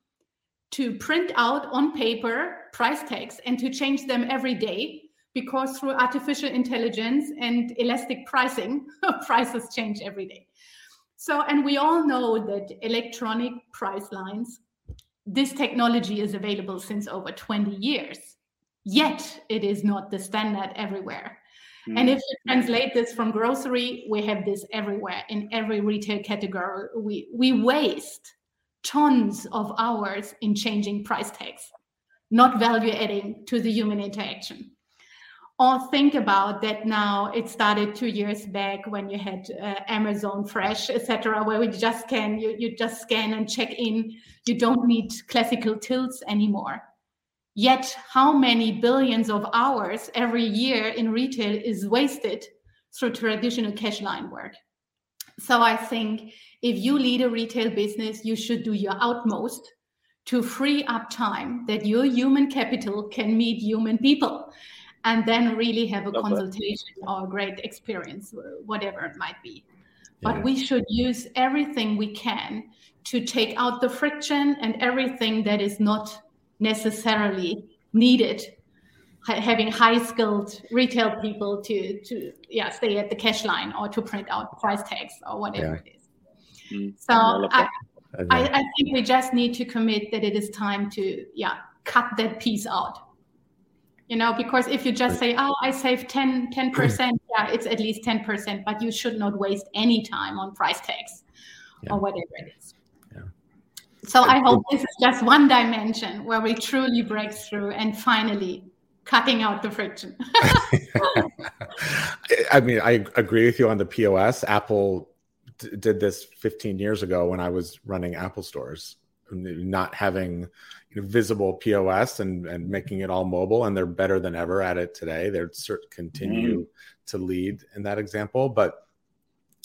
to print out on paper price tags and to change them every day because through artificial intelligence and elastic pricing [laughs] prices change every day so and we all know that electronic price lines this technology is available since over 20 years Yet it is not the standard everywhere. Mm. And if you translate this from grocery, we have this everywhere in every retail category. We we waste tons of hours in changing price tags, not value adding to the human interaction. Or think about that now. It started two years back when you had uh, Amazon Fresh, etc., where we just can you you just scan and check in. You don't need classical tilts anymore Yet, how many billions of hours every year in retail is wasted through traditional cash line work? So, I think if you lead a retail business, you should do your utmost to free up time that your human capital can meet human people and then really have a consultation or a great experience, whatever it might be. Yeah. But we should use everything we can to take out the friction and everything that is not necessarily needed having high skilled retail people to to yeah stay at the cash line or to print out price tags or whatever yeah. it is mm. so I, I, I, think we just need to commit that it is time to yeah cut that piece out you know because if you just say oh i save 10 10% [clears throat] yeah it's at least 10% but you should not waste any time on price tags yeah. or whatever it is so I hope this is just one dimension where we truly break through and finally cutting out the friction. [laughs] I mean, I agree with you on the POS. Apple d- did this 15 years ago when I was running Apple stores, not having you know, visible POS and, and making it all mobile, and they're better than ever at it today. They're continue mm. to lead in that example, but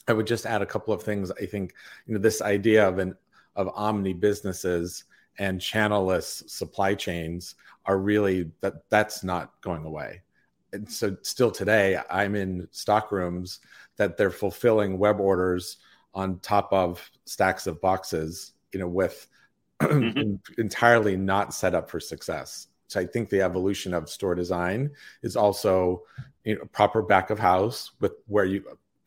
I would just add a couple of things. I think you know this idea of an of omni businesses and channelless supply chains are really that that's not going away. And so still today, I'm in stock rooms that they're fulfilling web orders on top of stacks of boxes, you know, with mm-hmm. [clears throat] entirely not set up for success. So I think the evolution of store design is also you know, proper back of house with where you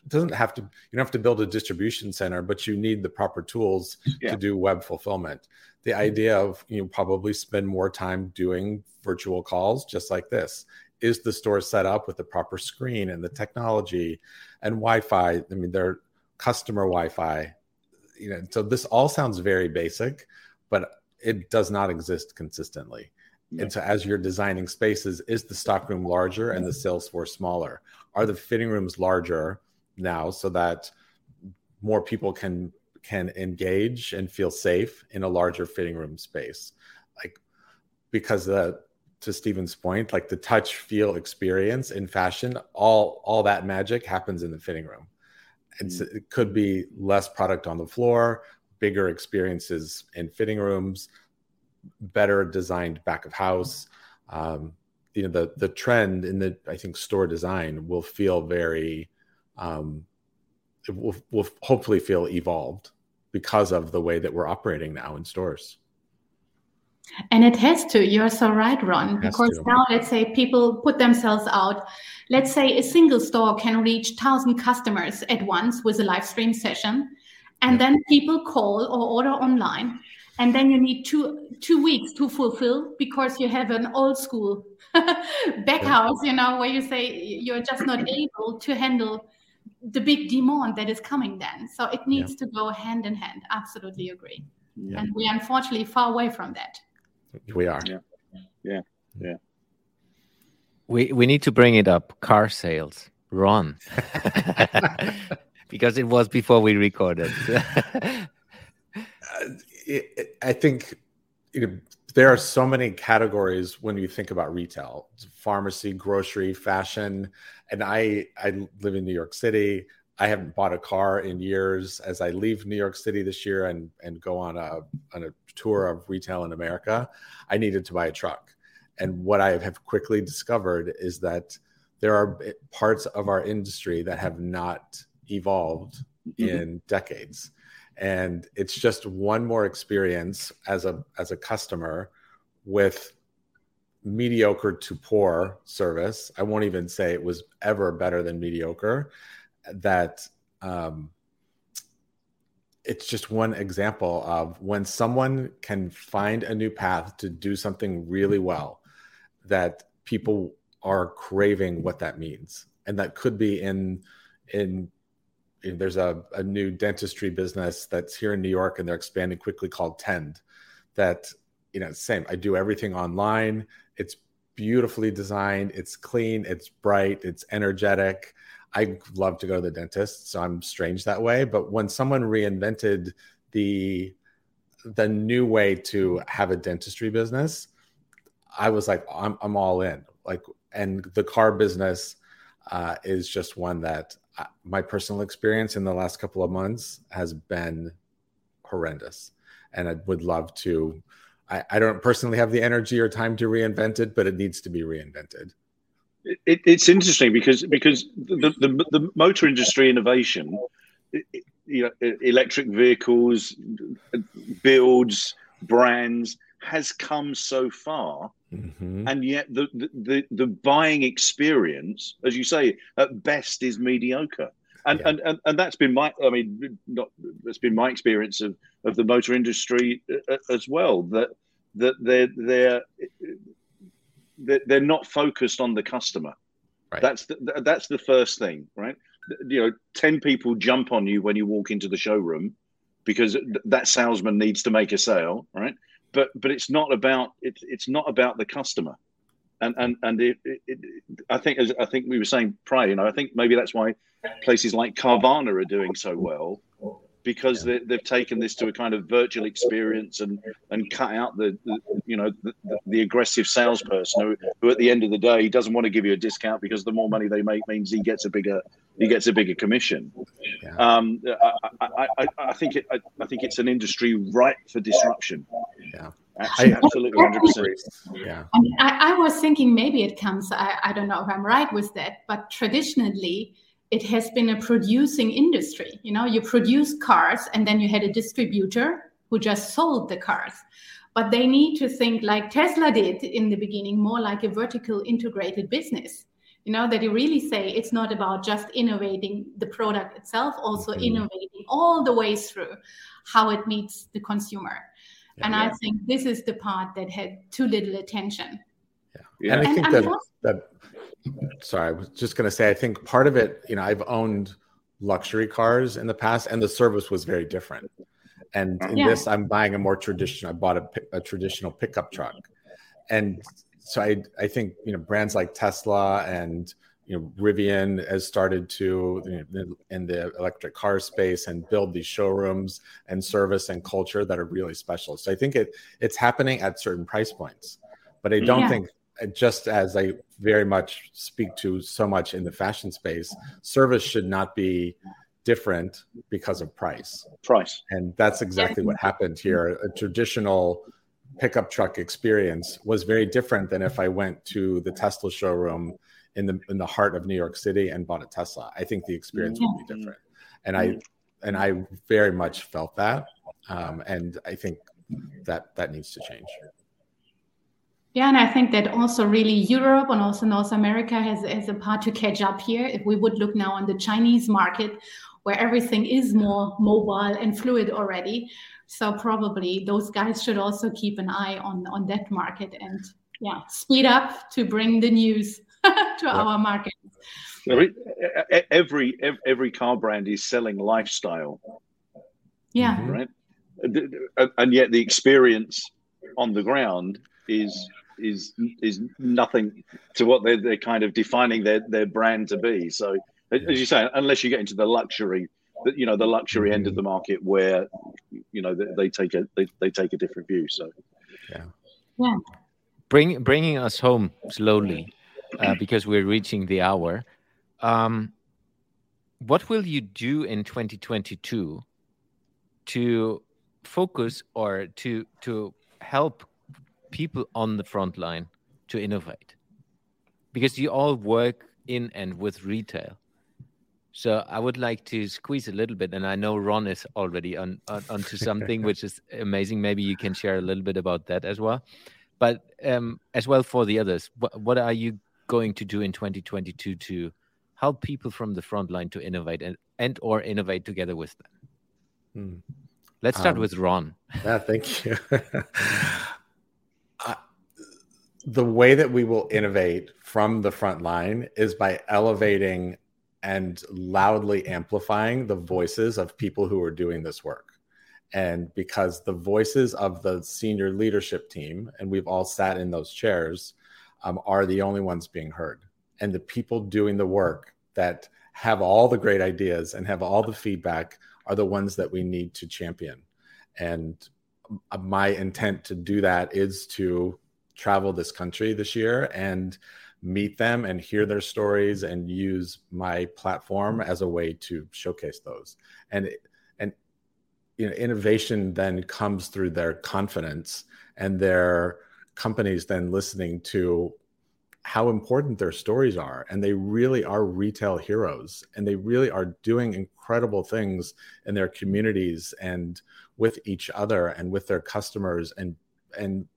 doesn't have to you don't have to build a distribution center but you need the proper tools yeah. to do web fulfillment the idea of you know, probably spend more time doing virtual calls just like this is the store set up with the proper screen and the technology and wi-fi i mean they're customer wi-fi you know so this all sounds very basic but it does not exist consistently yeah. and so as you're designing spaces is the stockroom larger and the sales force smaller are the fitting rooms larger now so that more people can can engage and feel safe in a larger fitting room space like because the to Stephen's point, like the touch feel experience in fashion, all all that magic happens in the fitting room. It's, mm-hmm. It could be less product on the floor, bigger experiences in fitting rooms, better designed back of house. Um, you know, the the trend in the I think store design will feel very, um, will will hopefully feel evolved because of the way that we're operating now in stores. And it has to. You're so right, Ron. Because to. now, let's say people put themselves out. Let's say a single store can reach thousand customers at once with a live stream session, and yeah. then people call or order online, and then you need two two weeks to fulfill because you have an old school [laughs] back house, you know, where you say you're just not [clears throat] able to handle the big demand that is coming. Then, so it needs yeah. to go hand in hand. Absolutely agree. Yeah. And we are unfortunately far away from that. We are. Yeah. Yeah. Yeah. We we need to bring it up. Car sales. Ron. [laughs] because it was before we recorded. [laughs] uh, I think there are so many categories when you think about retail pharmacy grocery fashion and i i live in new york city i haven't bought a car in years as i leave new york city this year and and go on a on a tour of retail in America, I needed to buy a truck. And what I have quickly discovered is that there are parts of our industry that have not evolved mm-hmm. in decades. And it's just one more experience as a as a customer with mediocre to poor service. I won't even say it was ever better than mediocre. That um, it's just one example of when someone can find a new path to do something really well that people are craving what that means and that could be in in, in there's a, a new dentistry business that's here in new york and they're expanding quickly called tend that you know same i do everything online. It's beautifully designed. It's clean. It's bright. It's energetic. I love to go to the dentist, so I'm strange that way. But when someone reinvented the the new way to have a dentistry business, I was like, I'm I'm all in. Like, and the car business uh, is just one that my personal experience in the last couple of months has been horrendous, and I would love to. I, I don't personally have the energy or time to reinvent it, but it needs to be reinvented. It, it's interesting because because the, the, the motor industry innovation, you know, electric vehicles, uh, builds, brands has come so far, mm-hmm. and yet the, the the buying experience, as you say, at best is mediocre. And, yeah. and, and and that's been my I mean not that's been my experience of, of the motor industry uh, as well that that they're they're they're not focused on the customer. Right. That's the, that's the first thing, right? You know, ten people jump on you when you walk into the showroom because that salesman needs to make a sale, right? But but it's not about it's it's not about the customer, and and and it, it, it, I think as I think we were saying prior, you know, I think maybe that's why places like Carvana are doing so well because yeah. they, have taken this to a kind of virtual experience and and cut out the, the you know the, the, aggressive salesperson who, who at the end of the day doesn't want to give you a discount because the more money they make means he gets a bigger he gets a bigger commission. Yeah. Um, I, I, I, think it I, I, think it's an industry ripe for disruption. Yeah. Absolutely, hundred percent. Yeah. I, I was thinking maybe it comes. I, I don't know if I'm right with that, but traditionally, it has been a producing industry. You know, you produce cars and then you had a distributor who just sold the cars. But they need to think like Tesla did in the beginning, more like a vertical integrated business. You know, that you really say it's not about just innovating the product itself, also mm-hmm. innovating all the way through how it meets the consumer. Yeah, and yeah. I think this is the part that had too little attention. Yeah. yeah. And I think that, that sorry, I was just going to say, I think part of it, you know, I've owned luxury cars in the past, and the service was very different. And in yeah. this, I'm buying a more traditional. I bought a, a traditional pickup truck, and so I, I think you know brands like Tesla and you know Rivian has started to you know, in the electric car space and build these showrooms and service and culture that are really special. So I think it it's happening at certain price points, but I don't yeah. think just as I very much speak to so much in the fashion space, service should not be different because of price. Price. And that's exactly what happened here. A traditional pickup truck experience was very different than if I went to the Tesla showroom in the in the heart of New York City and bought a Tesla. I think the experience would be different. And I and I very much felt that. Um, and I think that that needs to change. Yeah, and I think that also really Europe and also North America has, has a part to catch up here. If we would look now on the Chinese market, where everything is more mobile and fluid already. So probably those guys should also keep an eye on on that market and yeah, speed up to bring the news [laughs] to yeah. our market. Every, every every car brand is selling lifestyle. Yeah. Right. And yet the experience on the ground is is is nothing to what they're, they're kind of defining their, their brand to be. So as you say, unless you get into the luxury, you know, the luxury end of the market where, you know, they, they take a they, they take a different view. So, yeah, yeah. Bring bringing us home slowly, uh, because we're reaching the hour. Um, what will you do in 2022 to focus or to to help people on the front line to innovate? Because you all work in and with retail so I would like to squeeze a little bit, and I know Ron is already on, on onto [laughs] something which is amazing. Maybe you can share a little bit about that as well. But um, as well for the others, what, what are you going to do in 2022 to help people from the front line to innovate and, and or innovate together with them? Hmm. Let's start um, with Ron. Yeah, thank you. [laughs] the way that we will innovate from the front line is by elevating and loudly amplifying the voices of people who are doing this work. And because the voices of the senior leadership team, and we've all sat in those chairs, um, are the only ones being heard. And the people doing the work that have all the great ideas and have all the feedback are the ones that we need to champion. And uh, my intent to do that is to travel this country this year and meet them and hear their stories and use my platform as a way to showcase those. And and you know innovation then comes through their confidence and their companies then listening to how important their stories are. And they really are retail heroes and they really are doing incredible things in their communities and with each other and with their customers and and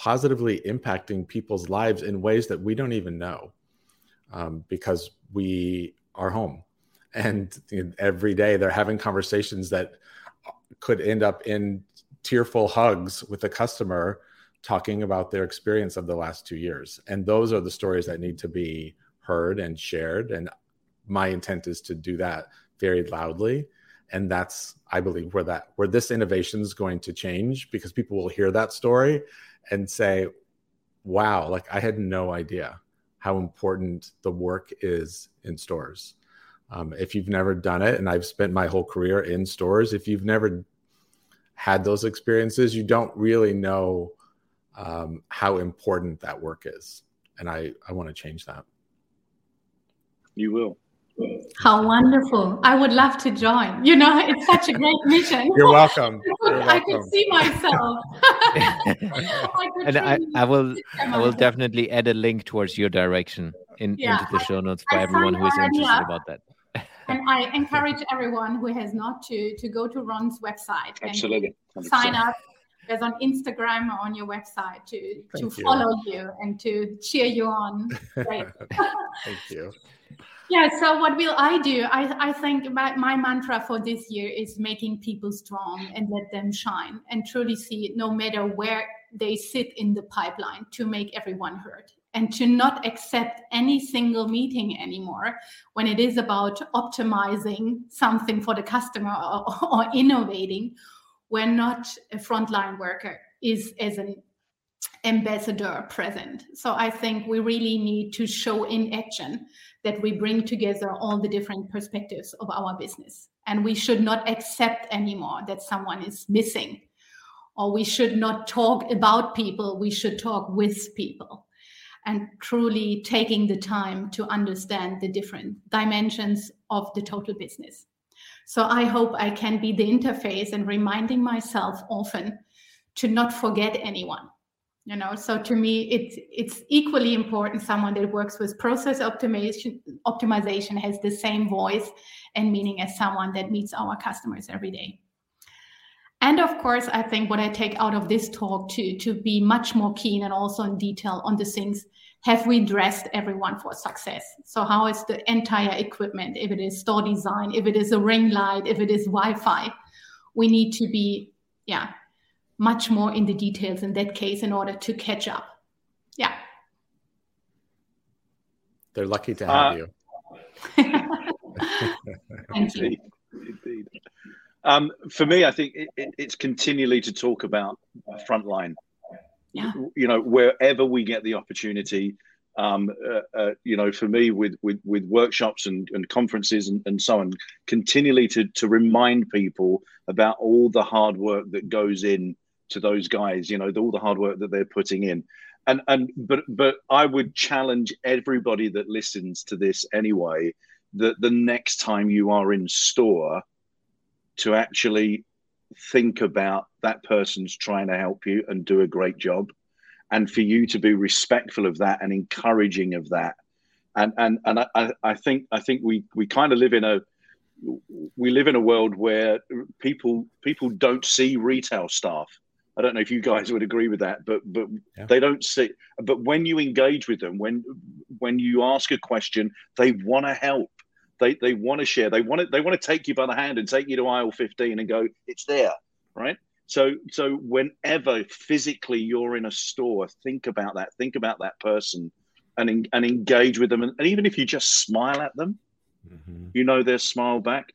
positively impacting people's lives in ways that we don't even know um, because we are home. And you know, every day they're having conversations that could end up in tearful hugs with a customer talking about their experience of the last two years. And those are the stories that need to be heard and shared. And my intent is to do that very loudly. And that's i believe where that where this innovation is going to change because people will hear that story and say, wow, like I had no idea how important the work is in stores. Um, if you've never done it, and I've spent my whole career in stores, if you've never had those experiences, you don't really know um, how important that work is. And I, I want to change that. You will. How wonderful. I would love to join. You know, [laughs] it's such a great mission. You're welcome. [laughs] You're welcome. [laughs] I could see myself. I and I, I will I will definitely add a link towards your direction in, yeah, into the show notes for I everyone who is interested about that. and I encourage everyone who has not to to go to Ron's website Absolutely. and sign up. There's on Instagram or on your website to Thank to you. follow you and to cheer you on. Thank you. Yeah, so what will I do? I, I think my, my mantra for this year is making people strong and let them shine and truly see no matter where they sit in the pipeline to make everyone heard and to not accept any single meeting anymore when it is about optimizing something for the customer or, or innovating where not a frontline worker is as an ambassador present. So I think we really need to show in action that we bring together all the different perspectives of our business. And we should not accept anymore that someone is missing. Or we should not talk about people, we should talk with people. And truly taking the time to understand the different dimensions of the total business. So I hope I can be the interface and reminding myself often to not forget anyone. You know, so to me, it's it's equally important. Someone that works with process optimization optimization has the same voice and meaning as someone that meets our customers every day. And of course, I think what I take out of this talk to to be much more keen and also in detail on the things have we dressed everyone for success? So how is the entire equipment? If it is store design, if it is a ring light, if it is Wi-Fi, we need to be yeah much more in the details in that case in order to catch up. Yeah. They're lucky to have uh, you. [laughs] Thank you. Indeed. Um, for me, I think it, it, it's continually to talk about frontline. Yeah. You know, wherever we get the opportunity, um, uh, uh, you know, for me with with, with workshops and, and conferences and, and so on, continually to to remind people about all the hard work that goes in to those guys. You know, all the hard work that they're putting in. And and but but I would challenge everybody that listens to this anyway that the next time you are in store to actually think about that person's trying to help you and do a great job and for you to be respectful of that and encouraging of that and and and I, I think I think we we kind of live in a we live in a world where people people don't see retail staff. I don't know if you guys would agree with that, but but yeah. they don't see. But when you engage with them, when when you ask a question, they want to help they they want to share. They want to they want to take you by the hand and take you to aisle 15 and go, it's there, right? So so whenever physically you're in a store, think about that. Think about that person, and and engage with them. And, and even if you just smile at them, mm-hmm. you know their smile back.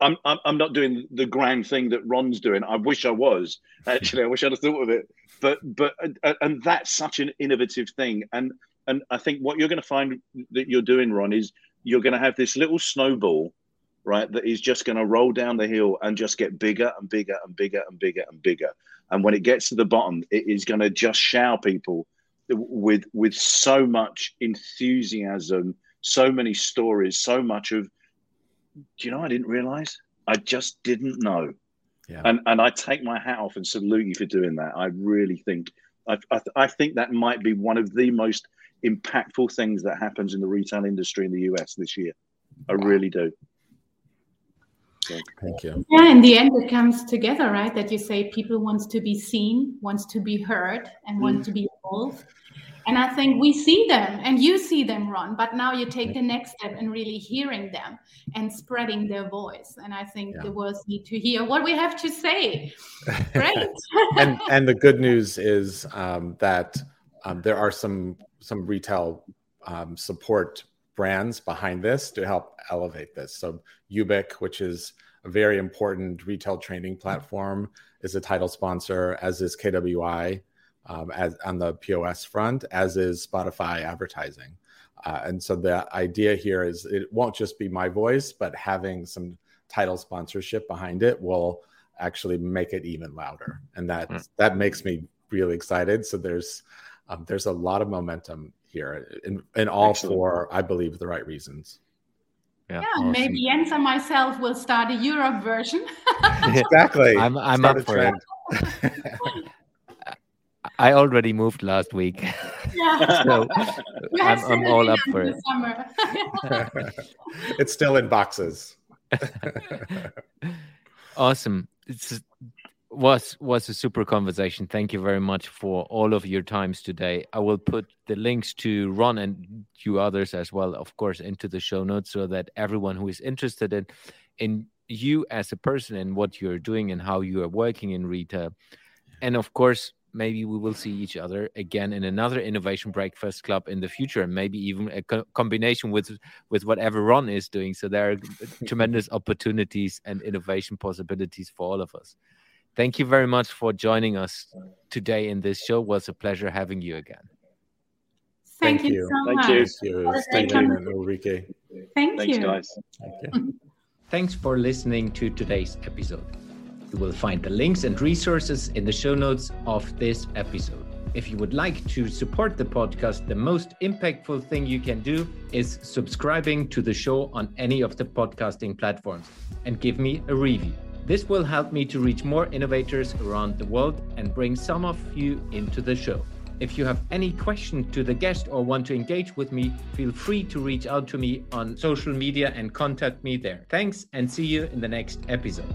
I'm, I'm I'm not doing the grand thing that Ron's doing. I wish I was actually. I wish I'd have thought of it. But but uh, and that's such an innovative thing. And and I think what you're going to find that you're doing, Ron, is you're going to have this little snowball, right, that is just going to roll down the hill and just get bigger and bigger and bigger and bigger and bigger. And when it gets to the bottom, it is going to just shower people with with so much enthusiasm, so many stories, so much of. Do you know? I didn't realize. I just didn't know. Yeah. And and I take my hat off and salute you for doing that. I really think I, I, I think that might be one of the most impactful things that happens in the retail industry in the US this year. I wow. really do. Thank you. Yeah, in the end, it comes together, right? That you say people wants to be seen, wants to be heard, and mm. want to be involved. And I think we see them, and you see them, Ron. But now you take the next step and really hearing them and spreading their voice. And I think yeah. the world need to hear what we have to say. Great. [laughs] and and the good news is um, that um, there are some some retail um, support brands behind this to help elevate this. So YOOBIC, which is a very important retail training platform, is a title sponsor, as is KWI um, as on the POS front, as is Spotify advertising. Uh, and so the idea here is it won't just be my voice, but having some title sponsorship behind it will actually make it even louder, and that mm. that makes me really excited. So there's um, there's a lot of momentum here in, in all Excellent. for, I believe, the right reasons. Yeah, yeah awesome. maybe Jens and myself will start a Europe version. [laughs] [laughs] exactly. I'm, I'm up for it. [laughs] I already moved last week. Yeah. [laughs] so [laughs] I'm, I'm all up for it. [laughs] it's still in boxes. awesome. It's was was a super conversation. Thank you very much for all of your times today. I will put the links to Ron and you others as well, of course, into the show notes so that everyone who is interested in in you as a person and what you're doing and how you are working in retail, and of course, maybe we will see each other again in another innovation breakfast club in the future, and maybe even a co combination with with whatever Ron is doing. So there are uh, tremendous opportunities and innovation possibilities for all of us. Thank you very much for joining us today in this show. It was a pleasure having you again. Thank, Thank you. you. so Thank much. You. Thank you. Thank you, Ulrike. Thank Thanks, you. guys. Thank you. Thanks for listening to today's episode. You will find the links and resources in the show notes of this episode. If you would like to support the podcast, the most impactful thing you can do is subscribing to the show on any of the podcasting platforms and give me a review. This will help me to reach more innovators around the world and bring some of you into the show. If you have any question to the guest or want to engage with me, feel free to reach out to me on social media and contact me there. Thanks and see you in the next episode.